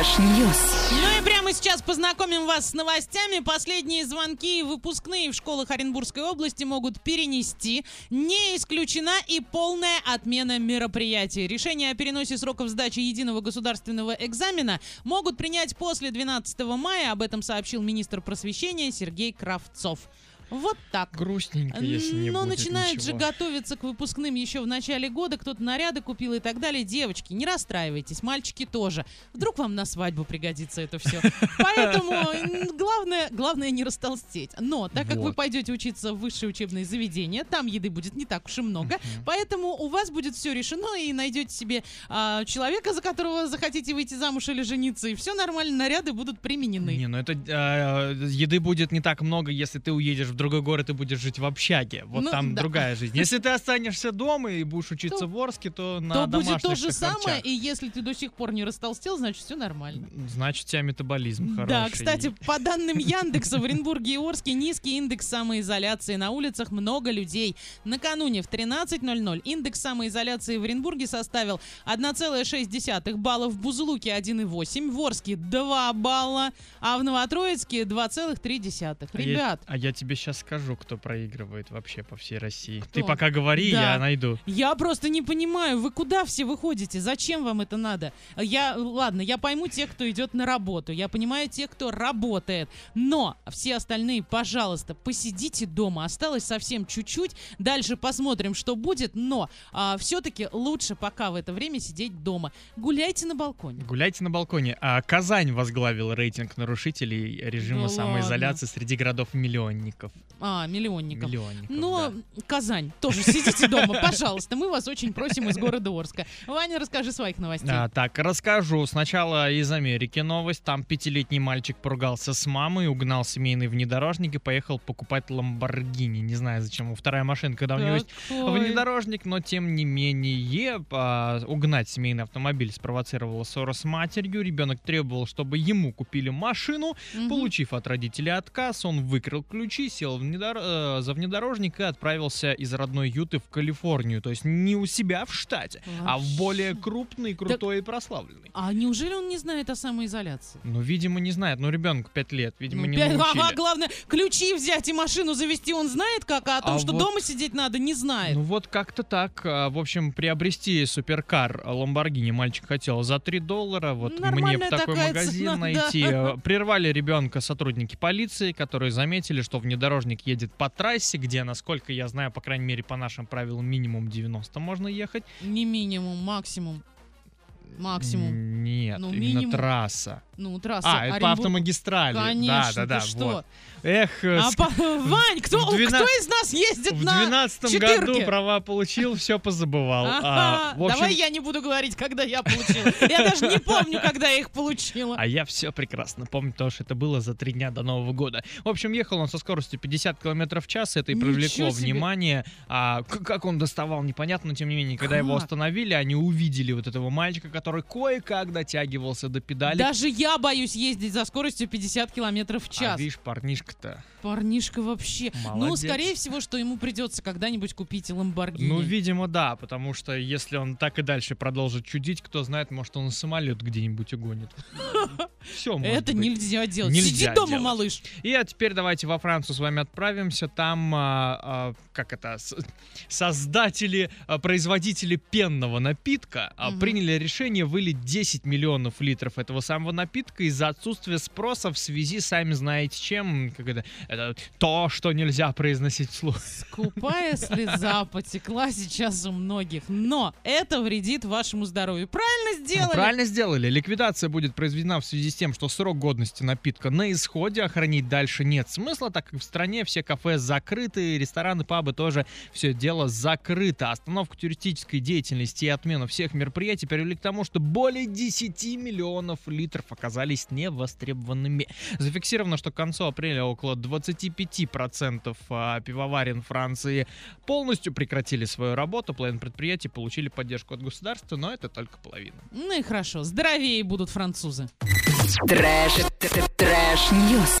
Trash news. Ну и прямо сейчас познакомим вас с новостями. Последние звонки и выпускные в школах Оренбургской области могут перенести. Не исключена и полная отмена мероприятий. Решение о переносе сроков сдачи единого государственного экзамена могут принять после 12 мая. Об этом сообщил министр просвещения Сергей Кравцов. Вот так. Грустненько, если не Но будет начинают ничего. же готовиться к выпускным еще в начале года, кто-то наряды купил и так далее. Девочки, не расстраивайтесь, мальчики тоже. Вдруг вам на свадьбу пригодится это все. Поэтому главное, главное не растолстеть. Но так как вы пойдете учиться в высшее учебное заведение, там еды будет не так уж и много, поэтому у вас будет все решено и найдете себе а, человека, за которого захотите выйти замуж или жениться, и все нормально, наряды будут применены. Не, ну это э, еды будет не так много, если ты уедешь в другой город и будешь жить в общаге. Вот Ну, там да. другая жизнь. Если ты останешься дома и будешь учиться То- в Орске, то на То будет то же самое, и если ты до сих пор не растолстел, значит все нормально. Значит, у тебя метаболизм хороший. Да, кстати, по данным Яндекса, в Оренбурге и Орске низкий индекс самоизоляции. На улицах много людей. Накануне в 13.00 индекс самоизоляции в Оренбурге составил 1,6 балла, в Бузулуке 1,8, в Орске 2 балла, а в Новотроицке 2,3. А я- Ребят, А я тебе сейчас скажу, кто проигрывает вообще по всей России. Кто? Ты пока говори, Да. я найду. Я просто не понимаю, вы куда все выходите? Зачем вам это надо? Я, ладно, я пойму тех, кто идет на работу, я понимаю тех, кто работает, но все остальные, пожалуйста, посидите дома, осталось совсем чуть-чуть, дальше посмотрим, что будет, но все-таки лучше пока в это время сидеть дома. Гуляйте на балконе. Гуляйте на балконе. А Казань возглавил рейтинг нарушителей режима Да самоизоляции среди городов-миллионников. А, миллионников. Миллионников, Но да. Казань, тоже сидите дома, пожалуйста. Мы вас очень просим из города Орска. Ваня, расскажи своих новостей. А, так, расскажу. Сначала из Америки новость. Там пятилетний мальчик поругался с мамой, угнал семейный внедорожник и поехал покупать Ламборгини. Не знаю, зачем ему вторая машина, когда у него есть внедорожник, но тем не менее а, угнать семейный автомобиль спровоцировала ссора с матерью. Ребенок требовал, чтобы ему купили машину. Мгм. Получив от родителей отказ, он выкрал ключи, сел в внедор- э, за внедорожник и отправился из родной Юты в Калифорнию. То есть не у себя в штате, а в Вообще. более крупный, крутой и прославленный. А неужели он не знает о самоизоляции? Ну, видимо, не знает. Ну, ребенку 5 лет, видимо, Ну, не пять- научили. Ага, главное, ключи взять и машину завести он знает как, а о том, А что вот- дома сидеть надо, не знает. Ну вот как-то так. А, В общем, приобрести суперкар Ламборгини мальчик хотел за 3 доллара. Вот мне Нормальная бы такой такая магазин цена, найти. да. Э, Прервали ребенка сотрудники полиции, которые заметили, что внедорожник едет по трассе, где, насколько я знаю, по крайней мере, по нашим правилам, минимум 90 можно ехать. Не минимум, максимум. Максимум. Нет, Ну, именно минимум. трасса. Ну, трасса. А, это по автомагистрали. Конечно, да, да, да. ты что? вот. Эх, э, А с- по- Вань, кто, в двена- кто из нас ездит в на 12 четырке? году права получил, все позабывал. А, в общем, Давай я не буду говорить, когда я получила. Я даже не помню, когда я их получила. А я все прекрасно помню, потому что это было за три дня до Нового года. В общем, ехал он со скоростью 50 км в час, это и привлекло внимание. А, как он доставал, непонятно, но тем не менее, когда его остановили, они увидели вот этого мальчика, который кое-как дотягивался до педали. Даже я боюсь ездить за скоростью 50 километров в А час. видишь, парнишка-то. Парнишка вообще. Ну, Молодец. скорее всего, что ему придется когда-нибудь купить Ламборгини. Ну, видимо, да, потому что если он так и дальше продолжит чудить, кто знает, может, он самолет где-нибудь угонит. Все Это нельзя делать. Сиди дома, малыш. И а теперь давайте во Францию с вами отправимся. Там, а, а, как это, создатели, а, производители пенного напитка а, приняли решение вылить 10 миллионов литров этого самого напитка из-за отсутствия спроса в связи, сами знаете чем, как это, это то, что нельзя произносить вслух. Скупая слеза потекла сейчас у многих. Но это вредит вашему здоровью. Правильно сделали. Правильно сделали. Ликвидация будет произведена в связи с тем, что срок годности напитка на исходе, а хранить дальше нет смысла, так как в стране все кафе закрыты, рестораны, пабы тоже все дело закрыто. Остановка туристической деятельности и отмена всех мероприятий привели к тому, что более 10 миллионов литров оказались невостребованными. Зафиксировано, что к концу апреля около 25% а, пивоварен Франции полностью прекратили свою работу. Половина предприятий получили поддержку от государства, но это только половина. Ну и хорошо. Здоровее будут французы. Trash, trash, news.